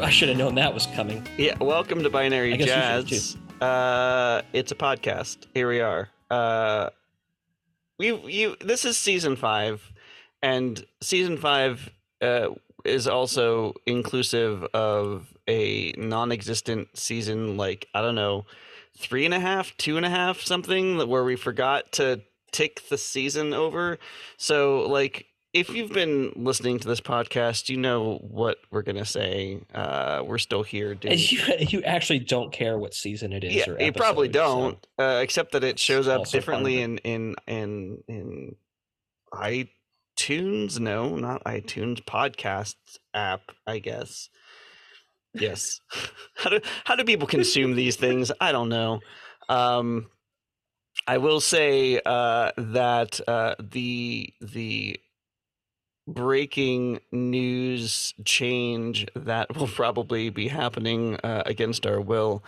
I, I should have known that was coming. Yeah, welcome to Binary I guess you should, Jazz. Uh, it's a podcast. Here we are. Uh, we you. This is season five, and season five uh, is also inclusive of a non-existent season. Like I don't know, three and a half, two and a half, something that- where we forgot to tick the season over. So like if you've been listening to this podcast, you know what we're gonna say. Uh, we're still here, dude. And you you actually don't care what season it is. yeah, or you probably don't, uh, except that it shows up also part of differently in in in in iTunes. No, not iTunes. Podcast app, I guess. Yes. how do how do people consume these things? I don't know. Um, I will say uh, that uh, the the breaking news change that will probably be happening uh, against our will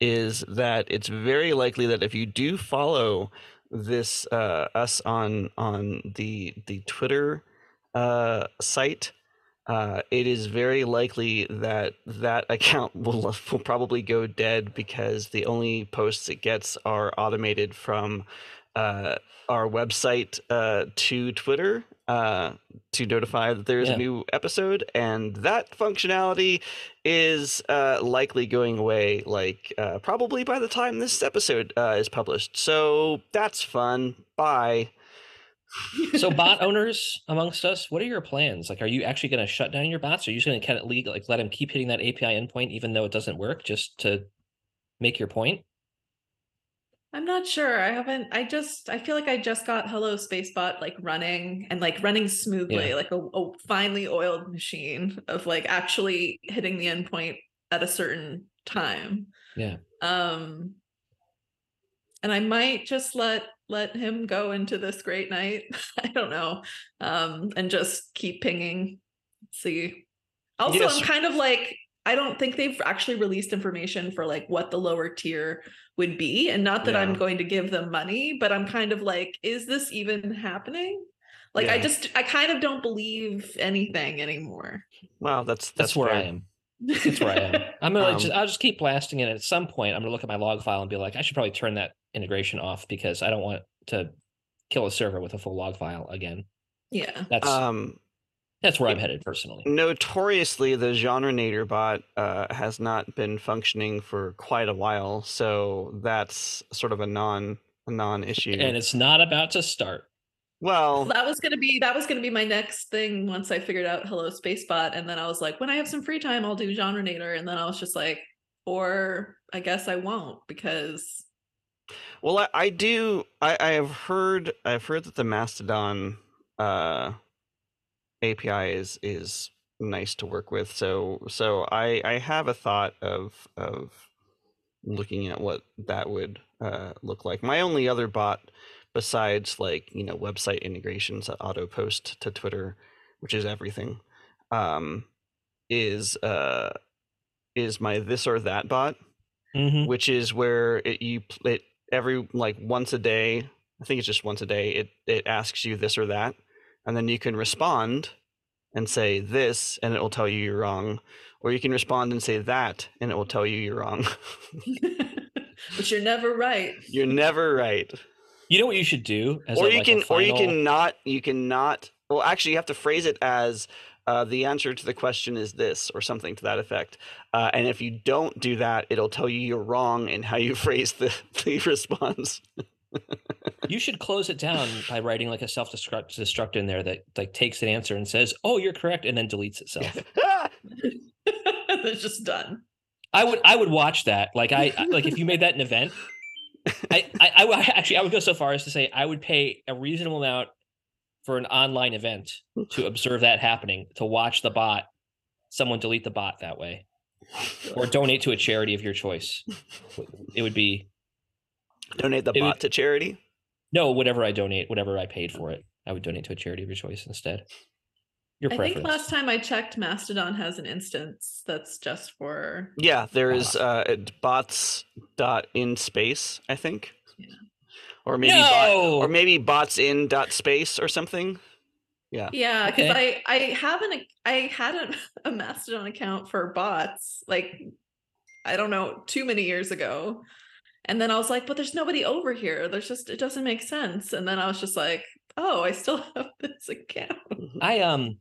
is that it's very likely that if you do follow this uh, us on on the the Twitter uh, site, uh, it is very likely that that account will will probably go dead because the only posts it gets are automated from uh, our website uh, to Twitter uh, to notify that there's Yeah. a new episode, and that functionality is uh, likely going away, like uh, probably by the time this episode uh, is published. So that's fun. Bye. so bot owners amongst us, what are your plans? Like, are you actually going to shut down your bots? Or are you just going to kind of like let them keep hitting that API endpoint even though it doesn't work, just to make your point? I'm not sure. I haven't. I just. I feel like I just got Hello Spacebot like running and like running smoothly, Yeah. like a, a finely oiled machine of like actually hitting the endpoint at a certain time. Yeah. Um. And I might just let let him go into this great night. I don't know. Um. And just keep pinging. See. Also, Yes. I'm kind of like I don't think they've actually released information for like what the lower tier would be. And not that I'm going to give them money, but I'm kind of like, is this even happening? Like I just I kind of don't believe anything anymore. Well, that's That's, that's, where I am. That's where I am. I'm gonna Um, just I'll just keep blasting it. At some point, I'm gonna look at my log file and be like, I should probably turn that integration off because I don't want to kill a server with a full log file again. yeah. That's Um, that's where I'm headed personally. notoriously, the genre nader bot uh, has not been functioning for quite a while, so that's sort of a non a non issue. And it's not about to start. well, That was gonna be that was gonna be my next thing once I figured out Hello Spacebot. And then I was like, when I have some free time, I'll do genre nader, And then I was just like, or I guess I won't because Well, I, I do. I, I have heard. I've heard that the Mastodon uh, API is is nice to work with. So so I I have a thought of of looking at what that would uh, look like. My only other bot besides like you know website integrations that auto post to Twitter, which is everything, um, is uh is my this or that bot Mhm. which is where it you it every like once a day i think it's just once a day it it asks you this or that and then you can respond and say this and it will tell you you're wrong or you can respond and say that and it will tell you you're wrong but you're never right. you're never right You know what you should do? As or a, you like, a can or you final- can not you can not well actually you have to phrase it as uh, the answer to the question is this or something to that effect uh, and if you don't do that it'll tell you you're wrong in how you phrase the, the response You should close it down by writing like a self destruct destruct in there that like takes an answer and says, "Oh, you're correct," and then deletes itself. it's just done. I would I would watch that. Like I I- like if you made that an event. I, I I would actually I would go so far as to say I would pay a reasonable amount for an online event to observe that happening to watch the bot someone delete the bot that way or donate to a charity of your choice. It would be donate the It would- bot to charity no whatever I donate, whatever I paid for it. I would donate to a charity of your choice instead. Your I preference. think last time I checked, Mastodon has an instance that's just for Yeah, there is Bots. uh it's bots dot in space, I think. Yeah. Or maybe bot, No! or maybe bots in dot space or something. Yeah. Yeah, because Okay. I I haven't I had a, a Mastodon account for bots like I don't know too many years ago, and then I was like, but there's nobody over here. There's just it doesn't make sense. And then I was just like, oh, I still have this account. Mhm. I um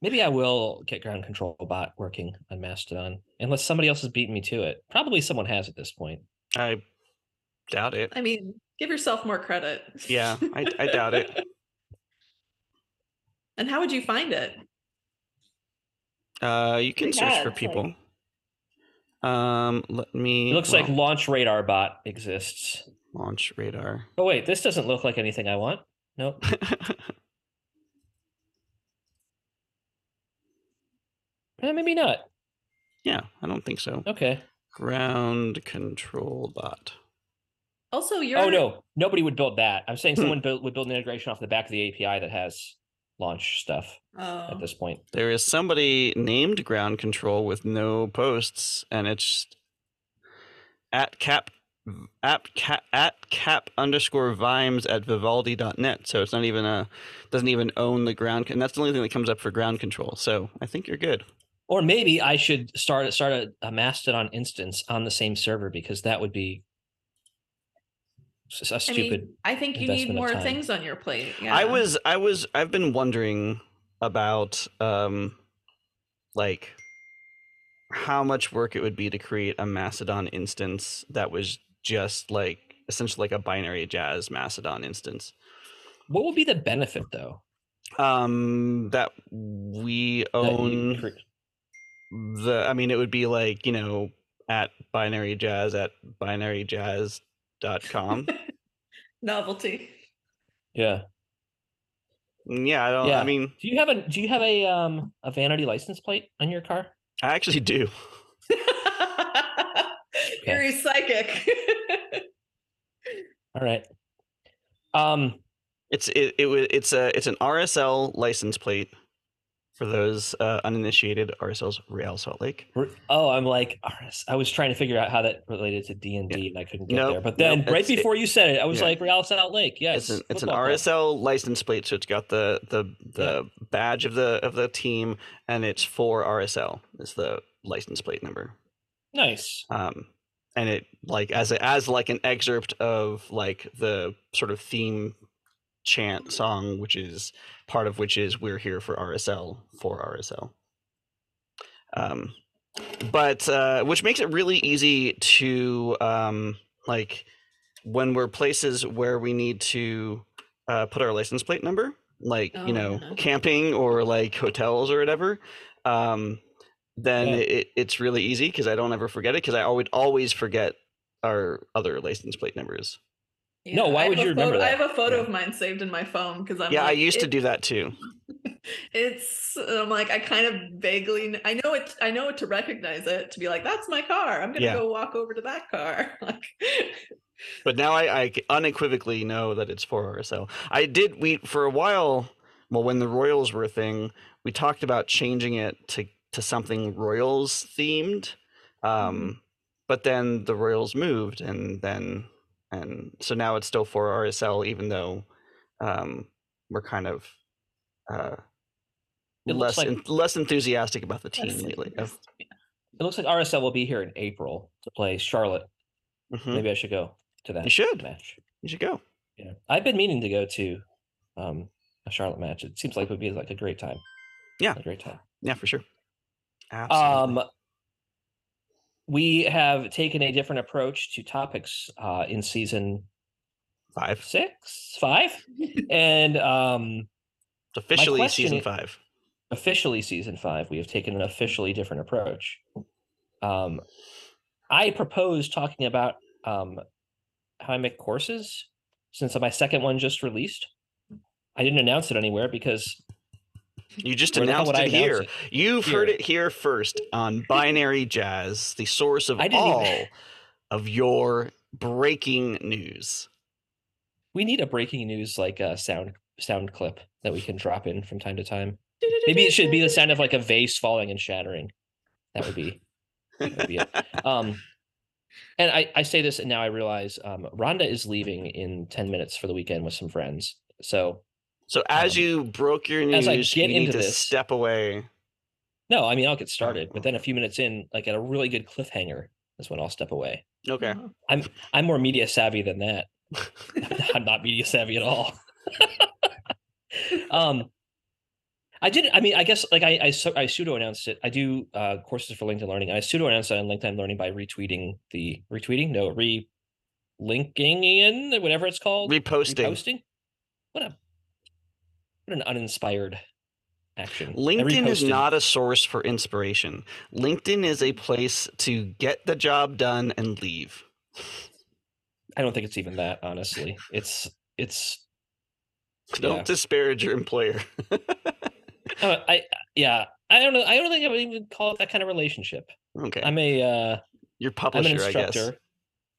maybe I will get ground control bot working on Mastodon unless somebody else has beaten me to it. Probably someone has at this point. I doubt it. I mean, give yourself more credit. Yeah, I, I doubt it. And how would you find it? Uh, you can Big search for ads, like- people. Um, let me. It looks like launch radar bot exists. launch radar. Oh wait, this doesn't look like anything I want. Nope. Eh, maybe not. yeah, I don't think so. Okay. Ground control bot. Also, you're Oh no, nobody would build that. I'm saying Hmm. someone build, would build an integration off the back of the API that has launch stuff Oh. at this point. There is somebody named ground control with no posts, and it's at cap at cap at cap underscore vimes at vivaldi.net. So it's not even a doesn't even own the ground, and that's the only thing that comes up for ground control. So I think you're good. Or maybe I should start start a, a Mastodon instance on the same server because that would be s- a I stupid. mean, I think you need more things on your plate. Yeah. I was I was I've been wondering about um like how much work it would be to create a Mastodon instance that was just like essentially like a binary jazz Mastodon instance. what would be the benefit though? Um that we that own cre- the I mean it would be like, you know, at binary jazz at binaryjazz.com. novelty. yeah. yeah, I don't Yeah. I mean Do you have a Do you have a um a vanity license plate on your car? I actually do. Very psychic. All right. Um. It's it, it wa- it's a it's an RSL license plate for those uh, uninitiated. RSL's Real Salt Lake. Oh, I'm like RS. I was trying to figure out how that related to D and D, and I couldn't get Nope, there. But then nope, right it's- it- before you said it, I was yeah. like Real Salt Lake. Yes, it's an it's an club. RSL license plate, so it's got the the the badge of the of the team, and it's for RSL is the license plate number. Nice. Um, and it like as a, as like an excerpt of like the sort of theme chant song, which is part of which is "We're here for RSL for RSL." Um, but uh, which makes it really easy to um, like when we're places where we need to uh, put our license plate number, like Oh, you know, yeah. camping or like hotels or whatever. Um, then Yeah. it, it's really easy because I don't ever forget it because I always always forget our other license plate numbers. No, why would you remember photo- I have a photo Yeah. of mine saved in my phone because I'm yeah, I used to do that too. It's I'm like I kind of vaguely I know it I know it to recognize it to be like that's my car. I'm gonna Yeah. go walk over to that car. like But now I, I unequivocally know that it's for RSL. I did we for a while. Well, when the Royals were a thing, we talked about changing it to to something Royals themed. Um, But then the Royals moved, and then and so now it's still for RSL, even though um, we're kind of uh, less like- en- less enthusiastic about the team lately. It looks like RSL will be here in April to play Charlotte. Mhm. Maybe I should go to that. You should. match. You should go. Yeah, I've been meaning to go to um, a Charlotte match. It seems like it would be like a great time. Yeah. a great time. Yeah, for sure. Absolutely. Um, we have taken a different approach to topics uh, in season five, six, five, and um, It's officially season five. officially season five. We have taken an officially different approach. Um, I propose talking about um, how I make courses since my second one just released. I didn't announce it anywhere because You just where announced it here. it? You've heard it here first on Binary Jazz, the source of all even- of your breaking news. we need a breaking news like a sound sound clip that we can drop in from time to time. Maybe it should be the sound of like a vase falling and shattering. That would be that would be it. Um, and I, I say this and now I realize um, Rhonda is leaving in 10 minutes for the weekend with some friends. So So as Um, you broke your news, as I you get need into to this- step away. No, I mean I'll get started, but then a few minutes in, like at a really good cliffhanger, is when I'll step away. Okay. Uh, I'm more media savvy than that. I'm not media savvy at all. um, I did. I mean, I guess like I I, I pseudo announced it. I do uh, courses for LinkedIn Learning. I pseudo announced it on LinkedIn Learning by retweeting the retweeting, no re linking in whatever it's called, Reposting. reposting. What a what an uninspired action. LinkedIn is not a source for inspiration. LinkedIn is a place to get the job done and leave. I don't think it's even that. Honestly, it's it's. Don't Yeah. disparage your employer. Uh, I yeah. I don't know. I don't think I would even call it that kind of relationship. okay. I'm a uh, your I'm publisher, an I guess. instructor.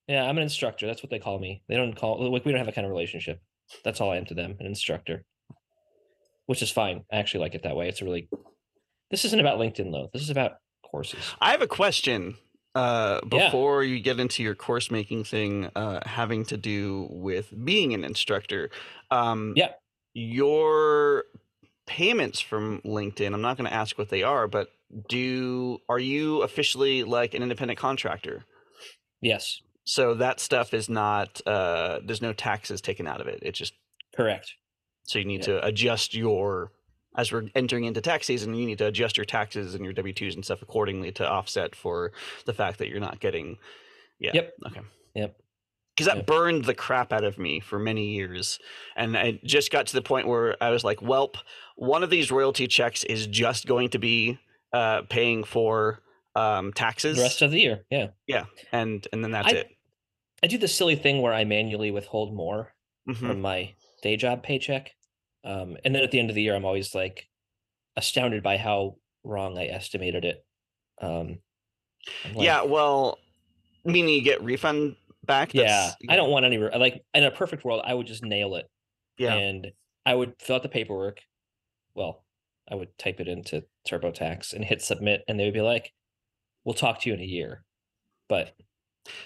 Yeah, I'm an instructor. That's what they call me. They don't call like we don't have a kind of relationship. That's all I am to them, an instructor. Which is fine. I actually like it that way. It's a really this isn't about LinkedIn though. This is about courses. I have a question uh, Yeah. before you get into your course making thing uh, having to do with being an instructor. Um, Yeah. Your payments from LinkedIn, I'm not going to ask what they are, but do are you officially like an independent contractor? Yes, So that stuff is not uh, there's no taxes taken out of it. It's just correct. So you need Yeah. to adjust your as we're entering into tax season, you need to adjust your taxes and your W twos and stuff accordingly to offset for the fact that you're not getting. Yeah. Yep. Okay. Yep. Because that Yep. burned the crap out of me for many years, and I just got to the point where I was like, "Welp, one of these royalty checks is just going to be uh, paying for um, taxes, The rest of the year. Yeah. Yeah, and and then that's I- it." I do the silly thing where I manually withhold more Mhm. from my day job paycheck. Um, and then at the end of the year, I'm always like astounded by how wrong I estimated it. Um, like, yeah. Well, meaning you get refund back. yeah. I don't want any like in a perfect world, I would just nail it Yeah. and I would fill out the paperwork. Well, I would type it into TurboTax and hit submit, and they would be like, "We'll talk to you in a year." But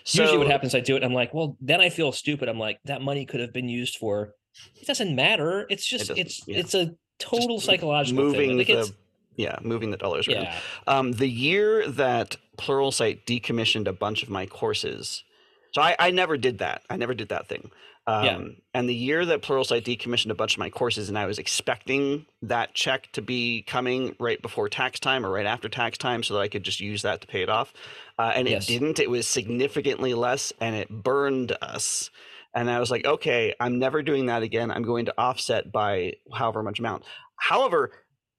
usually, what happens, I do it. I'm like, well, then I feel stupid. I'm like, that money could have been used for. It doesn't matter. It's just doesn't- it's yeah. it's a total psychological moving thing. Like, the yeah moving the dollars around. yeah, Um, the year that Pluralsight decommissioned a bunch of my courses, so I, I never did that. I never did that thing. Um, Yeah. And the year that Pluralsight decommissioned a bunch of my courses, and I was expecting that check to be coming right before tax time or right after tax time, so that I could just use that to pay it off, uh, and Yes. it didn't. It was significantly less, and it burned us. And I was like, okay, I'm never doing that again. I'm going to offset by however much amount. However,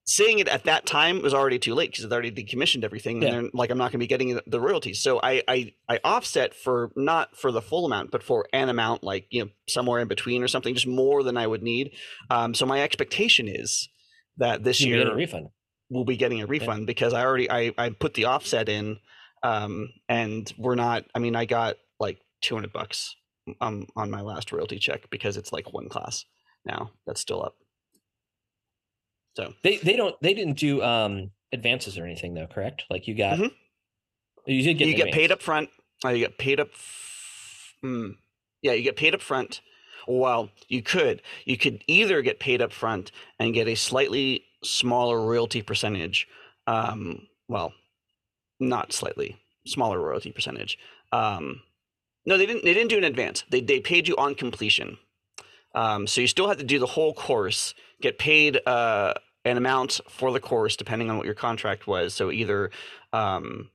saying it at that time was already too late because it already decommissioned everything, Yeah. and then like I'm not going to be getting the royalties. So I, I I offset for not for the full amount, but for an amount like you know somewhere in between or something, just more than I would need. Um, so my expectation is that this you year a refund. we'll be getting a refund because I already I, I put the offset in um and we're not I mean I got like 200 bucks um on my last royalty check because it's like one class now that's still up so They they don't they didn't do um advances or anything though, correct? Like you got Mhm. you did get you get paid up front uh, you get paid up f- mm, yeah you get paid up front well you could you could either get paid up front and get a slightly smaller royalty percentage um well not slightly smaller royalty percentage um no they didn't they didn't do an advance. They they paid you on completion. Um so you still had to do the whole course get paid uh an amount for the course depending on what your contract was. So either um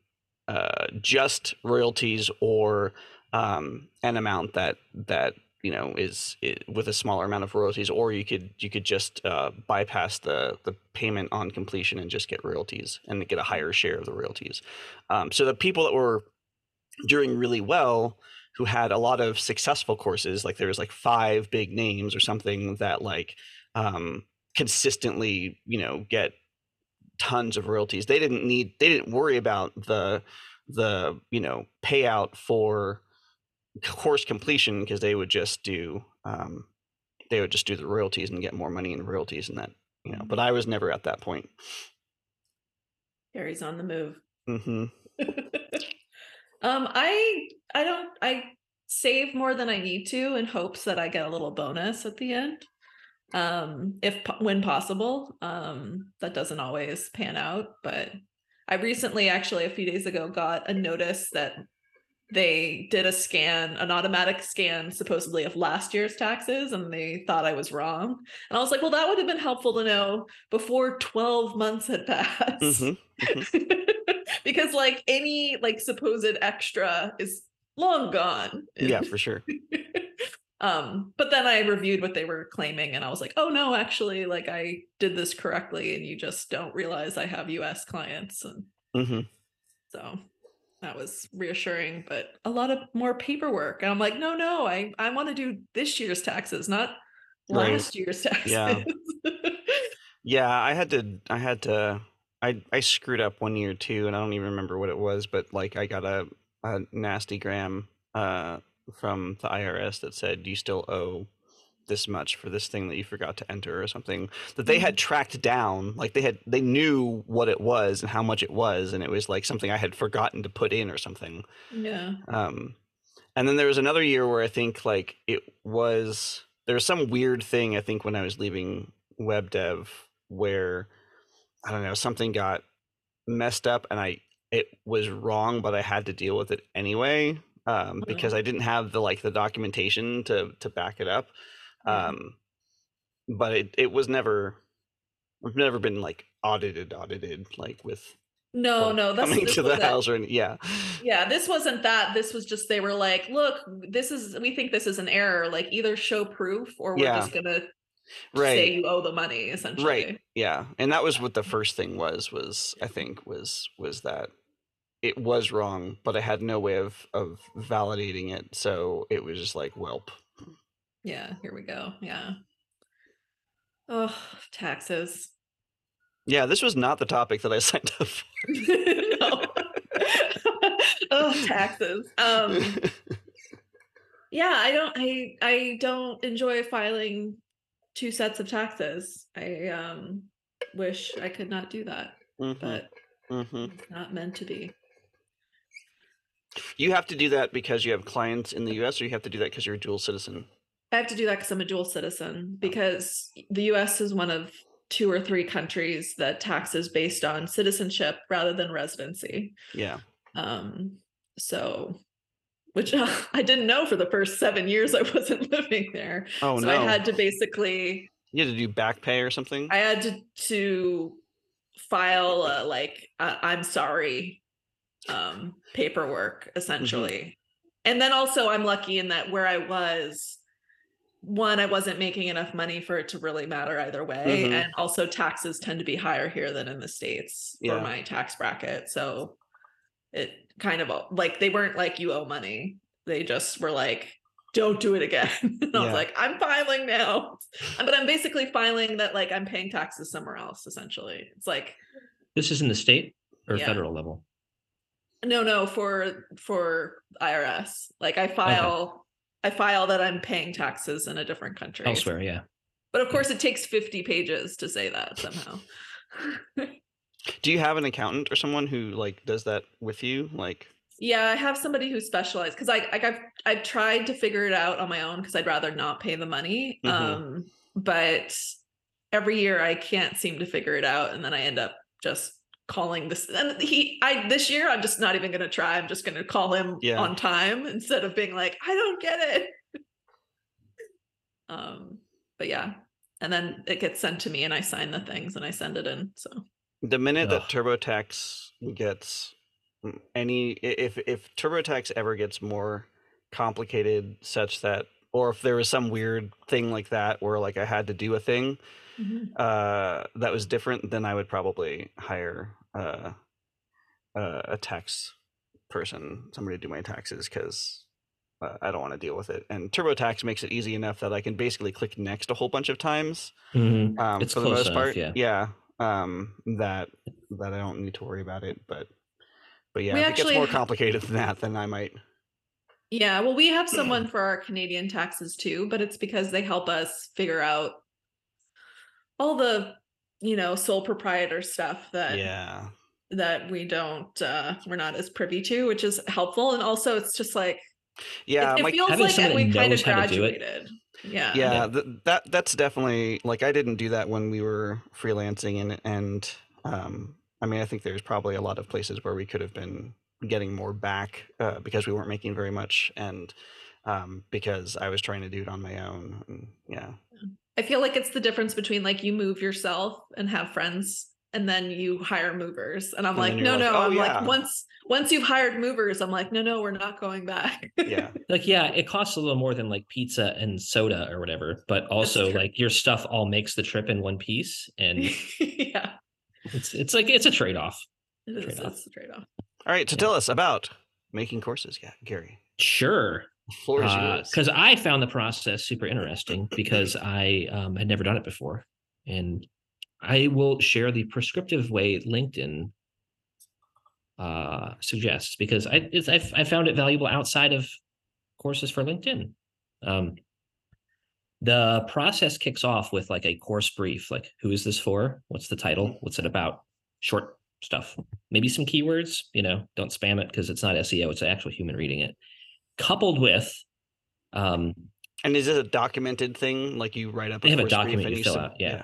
uh, just royalties or um, an amount that that you know is, i with a smaller amount of royalties, or you could you could just uh, bypass the the payment on completion and just get royalties and get a higher share of the royalties. Um, so the people that were doing really well, who had a lot of successful courses, like there was like five big names or something that like um, consistently you know get tons of royalties. They didn't need they didn't worry about the the you know payout for course completion because they would just do um they would just do the royalties and get more money in royalties and that you know but I was never at that point. Harry's on the move. hmm um, I I don't I save more than I need to in hopes that I get a little bonus at the end. um if when possible um that doesn't always pan out but i recently actually a few days ago got a notice that they did a scan an automatic scan supposedly of last year's taxes and they thought i was wrong and i was like well that would have been helpful to know before 12 months had passed Mhm, because like any like supposed extra is long gone Yeah, for sure. um but then i reviewed what they were claiming and i was like oh no actually like i did this correctly and you just don't realize i have us clients and hmm so that was reassuring but a lot of more paperwork and i'm like no no i i want to do this year's taxes not Right. last year's taxes Yeah. Yeah, I had to. I had to. I I screwed up one year too, and I don't even remember what it was. But like, I got a a nasty gram uh from the IRS that said you still owe this much for this thing that you forgot to enter or something that they had tracked down like they had they knew what it was and how much it was and it was like something i had forgotten to put in or something. Yeah. Um and then there was another year where i think like it was there was some weird thing i think when i was leaving web dev where i don't know something got messed up and i it was wrong but i had to deal with it anyway um because i didn't have the like the documentation to to back it up um but it it was never i've never been like audited audited like with no no that's coming to the house or any- yeah. Yeah this wasn't that this was just they were like look this is we think this is an error like either show proof or we're Yeah. just gonna right. say you owe the money essentially. right yeah and that was what the first thing was was i think was was that it was wrong but i had no way of of validating it so it was just like whelp. yeah here we go yeah oh taxes yeah this was not the topic that i signed up for no. oh taxes um yeah i don't i i don't enjoy filing two sets of taxes i um wish i could not do that Mhm, but mhm. it's not meant to be you have to do that because you have clients in the us or you have to do that because you're a dual citizen? I have to do that because I'm a dual citizen because the US is one of two or three countries that taxes based on citizenship rather than residency. yeah. Um, so, which I didn't know for the first seven years I wasn't living there. oh so no. I had to basically, you had to do back pay or something? I had to to file a, like I'm sorry um, paperwork essentially, and then also I'm lucky in that where I was one, I wasn't making enough money for it to really matter either way. Mhm. And also taxes tend to be higher here than in the States Yeah. for my tax bracket. So it kind of like they weren't like you owe money. They just were like, don't do it again. and I was like, I'm filing now. But I'm basically filing that like I'm paying taxes somewhere else, essentially. It's like, This is in the state or Yeah. federal level. No, no, for for IRS. Like I file I file that I'm paying taxes in a different country. Elsewhere, yeah. But of course, it takes 50 pages to say that somehow. do you have an accountant or someone who like does that with you like yeah, I have somebody who specialized because I like I've I've tried to figure it out on my own because I'd rather not pay the money. Mhm. Um, but every year I can't seem to figure it out, and then I end up just calling this. And he, I this year I'm just not even going to try. I'm just going to call him Yeah. on time instead of being like I don't get it. um, but yeah, and then it gets sent to me, and I sign the things, and I send it in. So. The minute that Ugh. TurboTax gets any, if if TurboTax ever gets more complicated, such that, or if there was some weird thing like that where like I had to do a thing uh, that was different, then I would probably hire uh, uh, a tax person, somebody to do my taxes, because uh, I don't want to deal with it. And TurboTax makes it easy enough that I can basically click next a whole bunch of times Mhm. um, It's for the close most enough, part. yeah. um, that that I don't need to worry about it. But but yeah, We if it gets more complicated than that, then I might. Yeah, well, we have someone for our Canadian taxes too, but it's because they help us figure out all the, you know, sole proprietor stuff that Yeah, that we don't uh we're not as privy to, which is helpful. And also it's just like Yeah, it, it my feels having like someone we kind of knows how to do it. graduated. Yeah. yeah, Yeah. th- that that's definitely like I didn't do that when we were freelancing and and um I mean I think there's probably a lot of places where we could have been getting more back uh, because we weren't making very much and um because I was trying to do it on my own and yeah I feel like it's the difference between like you move yourself and have friends and then you hire movers. And I'm And like, no, like, no. "Oh, I'm yeah." like, once once you've hired movers, I'm like, no, no, we're not going back. yeah Like, yeah, it costs a little more than like pizza and soda or whatever, but also like your stuff all makes the trip in one piece, and yeah. it's it's like it's a trade off. It is Trade-off. it's a trade-off. all right so Yeah. tell us about making courses yeah Gary Sure, the floor is yours because I found the process super interesting because I um, had never done it before, and I will share the prescriptive way LinkedIn uh, suggests because I it's, I've, I found it valuable outside of courses for LinkedIn. Um, the process kicks off with like a course brief, like who is this for? What's the title? What's it about? Short stuff, maybe some keywords. You know, don't spam it because it's not SEO; it's actual human reading it. Coupled with um, and is it a documented thing? Like you write up They have a document you fill out, yeah.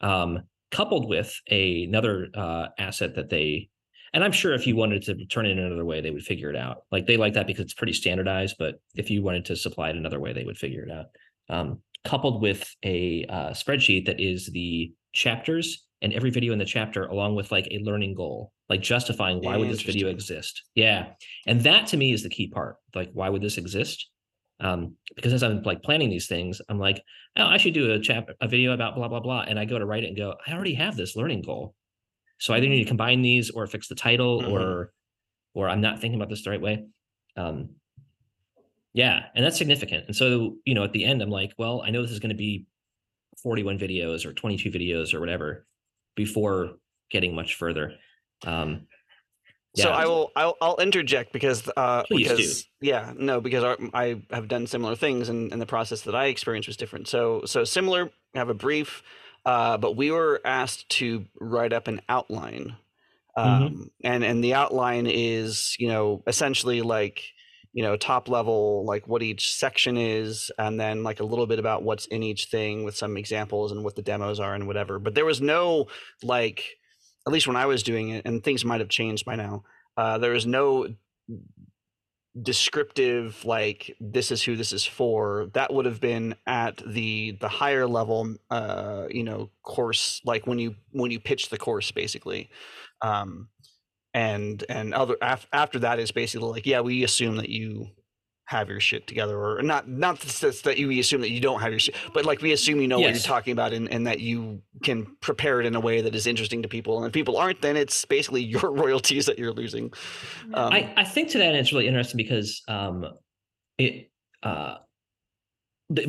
um, coupled with a, another uh, asset that they and i'm sure if you wanted to turn it in another way they would figure it out. Like they like that because it's pretty standardized but if you wanted to supply it another way they would figure it out. Um, coupled with a uh, spreadsheet that is the chapters and every video in the chapter along with like a learning goal like justifying why would this video exist yeah and that to me is the key part like why would this exist um, because as i'm like planning these things i'm like oh, I should do a chap a video about blah blah blah, and I go to write it and go, I already have this learning goal, so I either need to combine these or fix the title Mhm. or or I'm not thinking about this the right way. Um, yeah, and that's significant. And so you know, at the end, I'm like, well, I know this is going to be 41 videos or 22 videos or whatever before getting much further. Um, So. I will I'll, I'll interject because uh Please do. because yeah no because our, I have done similar things and, and the process that I experienced was different. So so similar have a brief, uh, but we were asked to write up an outline, um, Mhm. and and the outline is you know essentially like you know top level like what each section is and then like a little bit about what's in each thing with some examples and what the demos are and whatever but there was no like at least when i was doing it and things might have changed by now uh, there was no descriptive like this is who this is for. That would have been at the the higher level uh you know course like when you when you pitch the course basically. Um and and other af- after that is basically like yeah we assume that you have your shit together or not not that that you we assume that you don't have your shit but like we assume you know what you're talking about and, and that you can prepare it in a way that is interesting to people and if people aren't then it's basically your royalties that you're losing. Um, I, I think to that it's really interesting because um, it uh,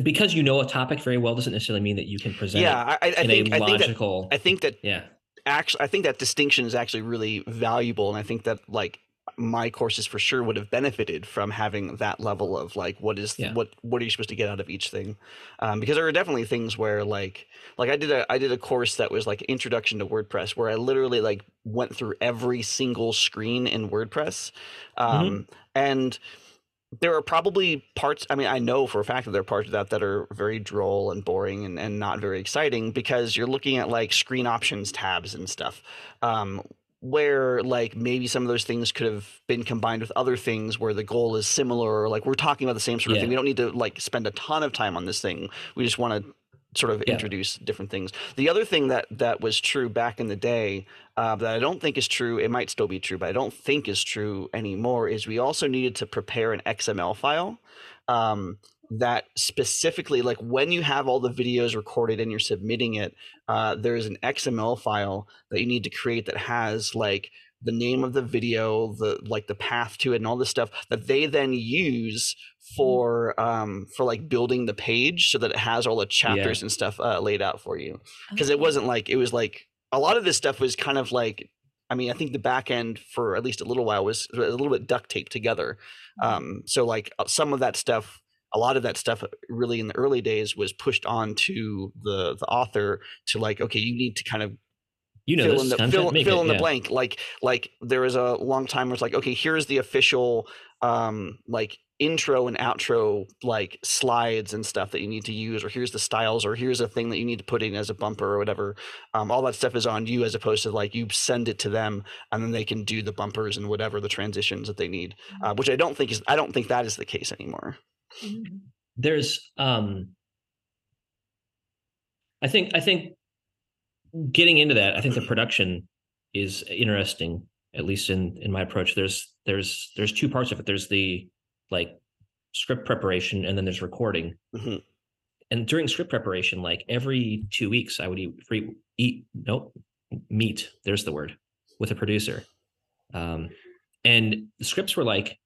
because you know a topic very well doesn't necessarily mean that you can present yeah I, I in think a I think that logical. I think that yeah, actually I think that distinction is actually really valuable and I think that like my courses for sure would have benefited from having that level of like what is Yeah. what what are you supposed to get out of each thing? Um, because there are definitely things where like like I did a I did a course that was like introduction to WordPress where I literally like went through every single screen in WordPress. Um, and there are probably parts i mean i know for a fact that there are parts of that that are very droll and boring and, and not very exciting because you're looking at like screen options tabs and stuff. Um, where like maybe some of those things could have been combined with other things where the goal is similar or like we're talking about the same sort of Yeah. thing we don't need to like spend a ton of time on this thing we just want to sort of Yeah. introduce different things the other thing that that was true back in the day uh, that I don't think is true. It might still be true, but I don't think is true anymore. Is we also needed to prepare an XML file um, that specifically, like when you have all the videos recorded and you're submitting it, uh, there is an XML file that you need to create that has like the name of the video, the like the path to it, and all this stuff that they then use for um for like building the page so that it has all the chapters and stuff uh, laid out for you. Because it wasn't like it was like a lot of this stuff was kind of like i mean i think the back end for at least a little while was a little bit duct taped together. Um so like uh, some of that stuff a lot of that stuff uh, really in the early days was pushed on to the the author to like okay you need to kind of You know fill in the content, fill, fill it, in the yeah. blank. Like like there was a long time where it's like okay here's the official um like intro and outro like slides and stuff that you need to use or here's the styles or here's a thing that you need to put in as a bumper or whatever. Um, all that stuff is on you as opposed to like you send it to them and then they can do the bumpers and whatever the transitions that they need uh, which i don't think is i don't think that is the case anymore Mhm. there's um i think i think getting into that i think the production is interesting at least in in my approach there's there's there's two parts of it there's the like script preparation and then there's recording Mhm. and during script preparation like every two weeks i would eat free eat nope meet there's the word with a producer um and the scripts were like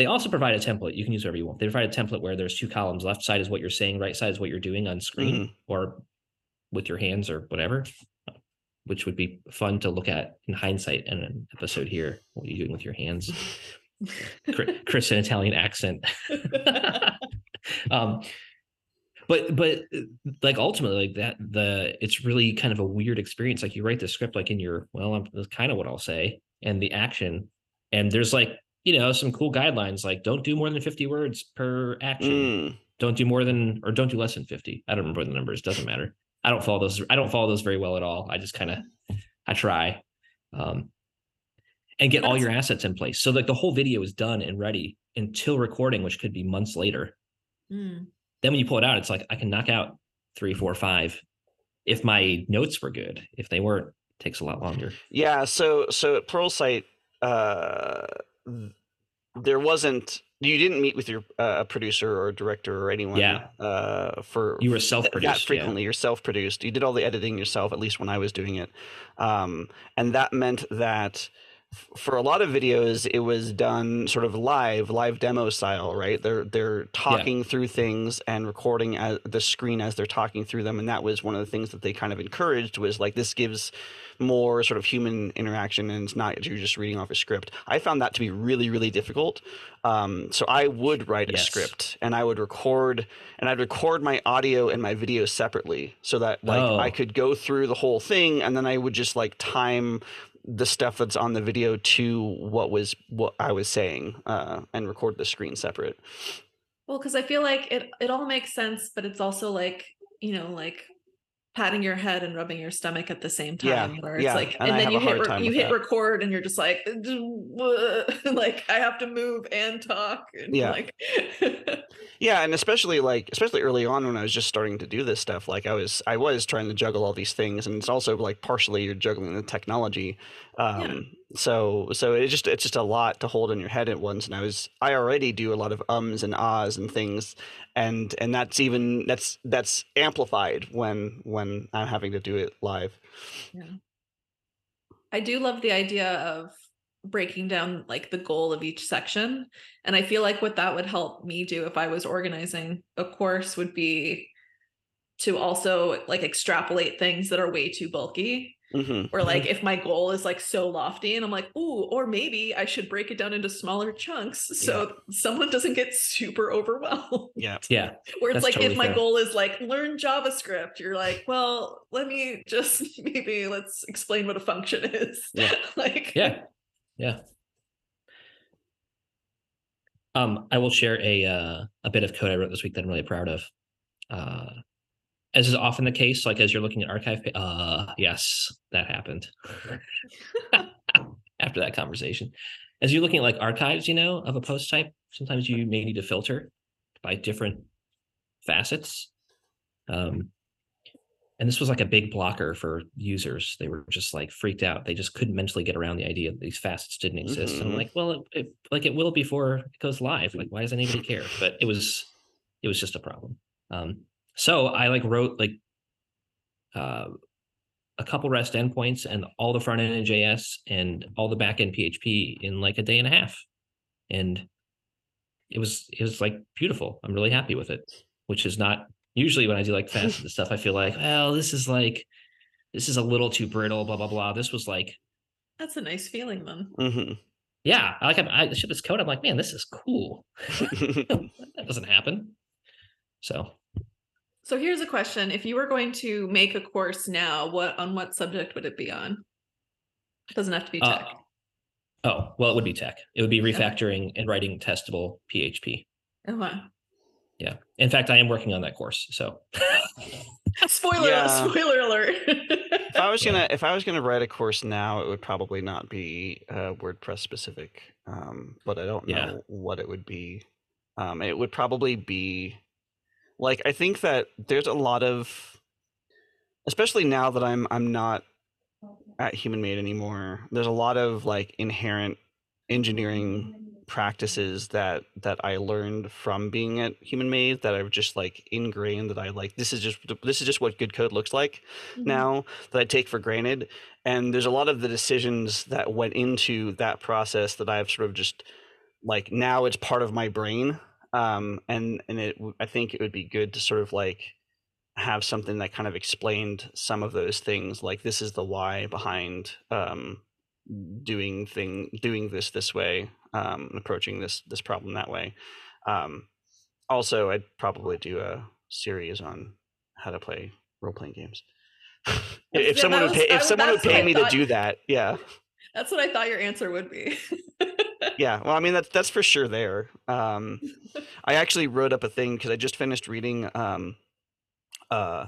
they also provide a template. You can use whatever you want. They provide a template where there's two columns left side is what you're saying right side is what you're doing on screen or with your hands or whatever which would be fun to look at in hindsight in an episode here what are you doing with your hands. Chris- an italian accent. Um but but like ultimately like that the it's really kind of a weird experience. Like you write the script like in your well I'm, that's kind of what i'll say and the action and there's like you know some cool guidelines like don't do more than 50 words per action. Mm. don't do more than or don't do less than 50 i don't remember the numbers doesn't matter. I don't follow those i don't follow those very well at all. I just kind of i try um and get all your assets in place. So like the whole video is done and ready until recording which could be months later. Mm. then when you pull it out it's like i can knock out three four five if my notes were good. If they weren't it takes a lot longer. Yeah, so so at site. uh, th- there wasn't. You didn't meet with your uh, producer or director or anyone. Yeah. Uh, for you were self-produced that yeah. frequently. You're self-produced. You did all the editing yourself, at least when I was doing it, um, and that meant that for a lot of videos, it was done sort of live, live demo style, right? They're they're talking through things and recording as the screen as they're talking through them, and that was one of the things that they kind of encouraged was like this gives more sort of human interaction and it's not you're just reading off a script. I found that to be really, really difficult. Um, so I would write a script and I would record and I'd record my audio and my video separately so that like Oh. I could go through the whole thing and then I would just like time the stuff that's on the video to what was what I was saying uh, and record the screen separate. Well, because I feel like it it all makes sense, but it's also like, you know, like patting your head and rubbing your stomach at the same Yeah, time. Where it's yeah, like, and and, then you hit re- you hit that. record, and you're just like, like I have to move and talk. And Yeah. like, Yeah, and especially like especially early on when I was just starting to do this stuff, like I was I was trying to juggle all these things, and it's also like partially you're juggling the technology. Um, So so it's just it's just a lot to hold in your head at once, and I was I already do a lot of ums and ahs and things, and and that's even that's that's amplified when when I'm having to do it live. yeah I do love the idea of breaking down like the goal of each section. And I feel like what that would help me do if I was organizing a course would be to also like extrapolate things that are way too bulky. Hmm Or like if my goal is like so lofty and I'm like, ooh, or maybe I should break it down into smaller chunks so someone doesn't get super overwhelmed. Yeah. yeah Where it's That's like totally if my fair. goal is like learn JavaScript, you're like, well, let me just maybe let's explain what a function is. Yeah. like yeah yeah um i will share a uh a bit of code i wrote this week that i'm really proud of uh as is often the case like as you're looking at archive uh yes that happened. After that conversation. As you're looking at like archives you know of a post type sometimes you may need to filter by different facets. Um and this was like a big blocker for users. They were just like freaked out. They just couldn't mentally get around the idea that these facets didn't exist. And i'm Mhm. like well it, it, like it will before it goes live. Like why does anybody care? But it was it was just a problem. Um so i like wrote like uh a couple rest endpoints and all the front end in js and all the back end php in like a day and a half and it was it was like beautiful i'm really happy with it which is not usually when I do like fast stuff, I feel like, well, this is like, this is a little too brittle, blah blah blah. This was like, That's a nice feeling then. hmm yeah, I like I, I ship this code. I'm like, man, this is cool. that doesn't happen. So So here's a question: If you were going to make a course now, what on what subject would it be on? It doesn't have to be Uh, tech. oh, well, it would be tech. It would be Okay. refactoring and writing testable PHP. Okay. Yeah. In fact, I am working on that course. So Spoiler! Yeah. Spoiler alert! If I was gonna if I was gonna write a course now, it would probably not be uh, WordPress specific. Um, but I don't Yeah. know what it would be. Um, it would probably be like I think that there's a lot of, especially now that I'm I'm not at Human Made anymore. There's a lot of like inherent engineering practices that that I learned from being at Human Made that I've just like ingrained that I like. This is just this is just what good code looks like Mhm. now that I take for granted. And there's a lot of the decisions that went into that process that I've sort of just like now it's part of my brain. Um, and and it I think it would be good to sort of like have something that kind of explained some of those things. Like this is the why behind um, doing thing doing this this way, um, approaching this this problem that way. Um, also, I'd probably do a series on how to play role playing games. if someone would pay, if someone would pay me to do that, yeah, That's what I thought your answer would be. yeah. Well, I mean that's that's for sure there. Um, I actually wrote up a thing because I just finished reading um, uh,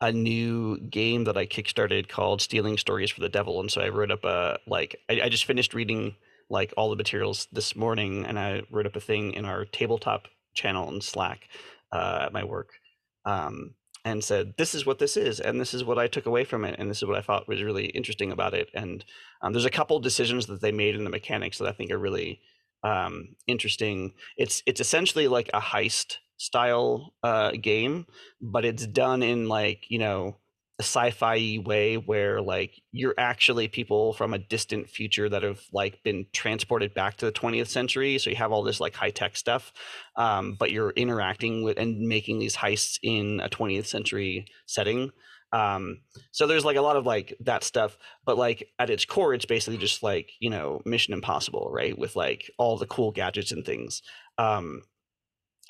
a new game that I kickstarted called "Stealing Stories for the Devil," and so I wrote up a like I, I just finished reading like all the materials this morning, and I wrote up a thing in our tabletop channel in Slack uh, at my work. Um, and said, "This is what this is, and this is what I took away from it, and this is what I thought was really interesting about it." And um, there's a couple decisions that they made in the mechanics that I think are really um, interesting. It's it's essentially like a heist style uh, game, but it's done in like you know sci-fi way where like you're actually people from a distant future that have like been transported back to the 20th century so you have all this like high-tech stuff um, but you're interacting with and making these heists in a 20th century setting. Um, so there's like a lot of like that stuff but like at its core it's basically just like you know mission impossible right with like all the cool gadgets and things. Um,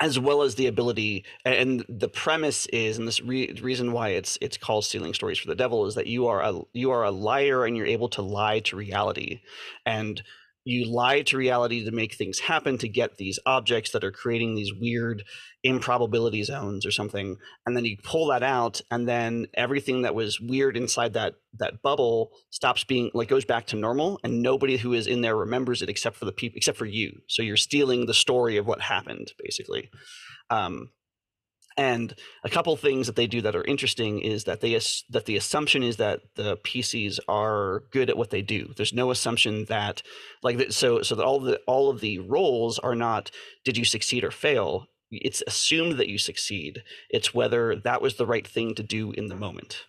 as well as the ability and the premise is and this re- reason why it's it's called stealing stories for the devil is that you are a you are a liar and you're able to lie to reality. And you lie to reality to make things happen to get these objects that are creating these weird improbability zones or something and then you pull that out and then everything that was weird inside that that bubble stops being like goes back to normal and nobody who is in there remembers it except for the people except for you. So you're stealing the story of what happened basically. Um, and a couple things that they do that are interesting is that they that the assumption is that the PCs are good at what they do. There's no assumption that like so so that all the all of the rolls are not did you succeed or fail. It's assumed that you succeed. It's whether that was the right thing to do in the moment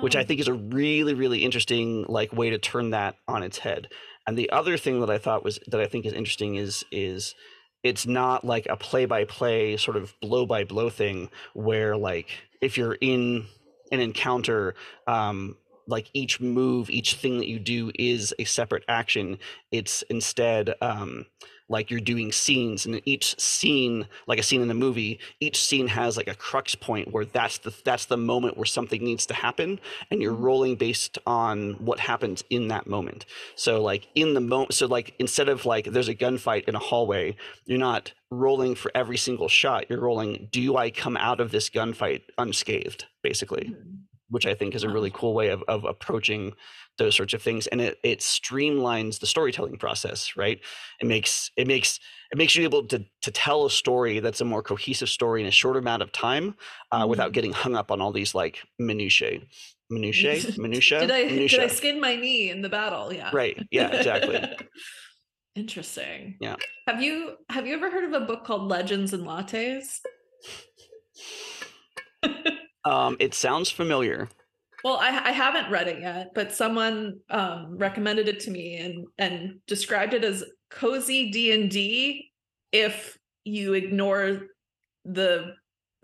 which I Oh. think is a really really interesting like way to turn that on its head. And the other thing that I thought was that I think is interesting is is it's not like a play by play sort of blow by blow thing where like if you're in an encounter um like each move each thing that you do is a separate action it's instead um like you're doing scenes and each scene like a scene in a movie each scene has like a crux point where that's the that's the moment where something needs to happen and you're Mhm. rolling based on what happens in that moment so like in the moment so like instead of like there's a gunfight in a hallway you're not rolling for every single shot you're rolling do i come out of this gunfight unscathed basically Mhm. which I think is a really cool way of, of approaching those sorts of things. And it, it streamlines the storytelling process, right? It makes it makes it makes you able to to tell a story that's a more cohesive story in a short amount of time uh, without Mhm. getting hung up on all these like minutiae. Minutiae? Minutia? Did I did I skin my knee in the battle? Yeah. Right. Yeah, exactly. Interesting. Yeah. Have you have you ever heard of a book called Legends and Lattes? Um, it sounds familiar. Well, I, I haven't read it yet, but someone um, recommended it to me and and described it as cozy D and D if you ignore the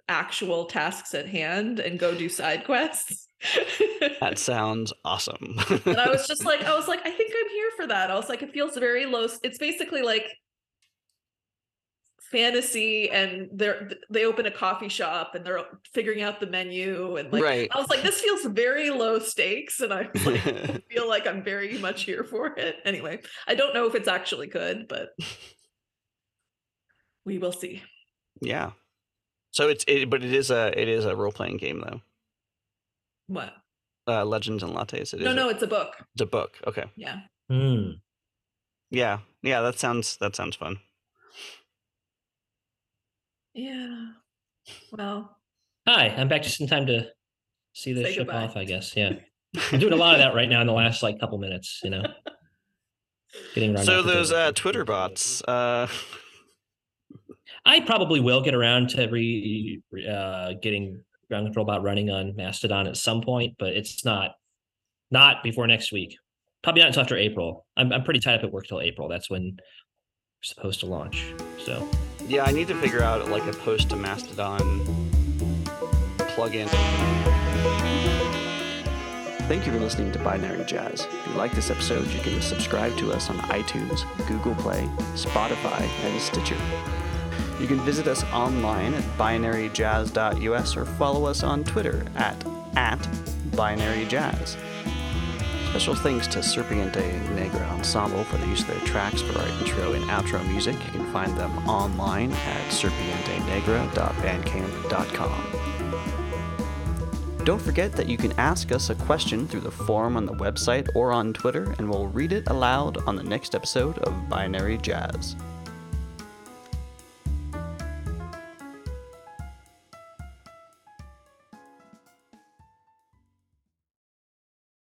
actual tasks at hand and go do side quests. That sounds awesome. and I was just like, I was like, I think I'm here for that. I was like, it feels very low. It's basically like fantasy and they're they open a coffee shop and they're figuring out the menu and like Right. I was like this feels very low stakes and I like feel like I'm very much here for it. Anyway, I don't know if it's actually good, but we will see. yeah. So it's it, but it is a it is a role playing game though. What? Uh, Legends and Lattes. It is. No, a, no, it's a book. it's a book. Okay. Yeah. Hmm. Yeah. Yeah. That sounds that sounds fun. Yeah. Well, Hi, I'm back just in time to see this ship goodbye. off. I guess. Yeah, I'm doing a lot of that right now in the last like couple minutes. You know, getting around. So those uh, Twitter bots. Uh, I probably will get around to re, re- uh, getting ground control bot running on Mastodon at some point, but it's not not before next week. Probably not until after April. I'm I'm pretty tied up at work till April. That's when we're supposed to launch. So yeah, I need to figure out like a post to Mastodon plugin. Thank you for listening to Binary Jazz. If you like this episode, you can subscribe to us on iTunes, Google Play, Spotify, and Stitcher. You can visit us online at binaryjazz.us or follow us on Twitter at, at binaryjazz. Special thanks to Serpiente Negra Ensemble for the use of their tracks for our intro and outro music. You can find them online at serpientenegra.bandcamp.com. Don't forget that you can ask us a question through the forum on the website or on Twitter, and we'll read it aloud on the next episode of Binary Jazz.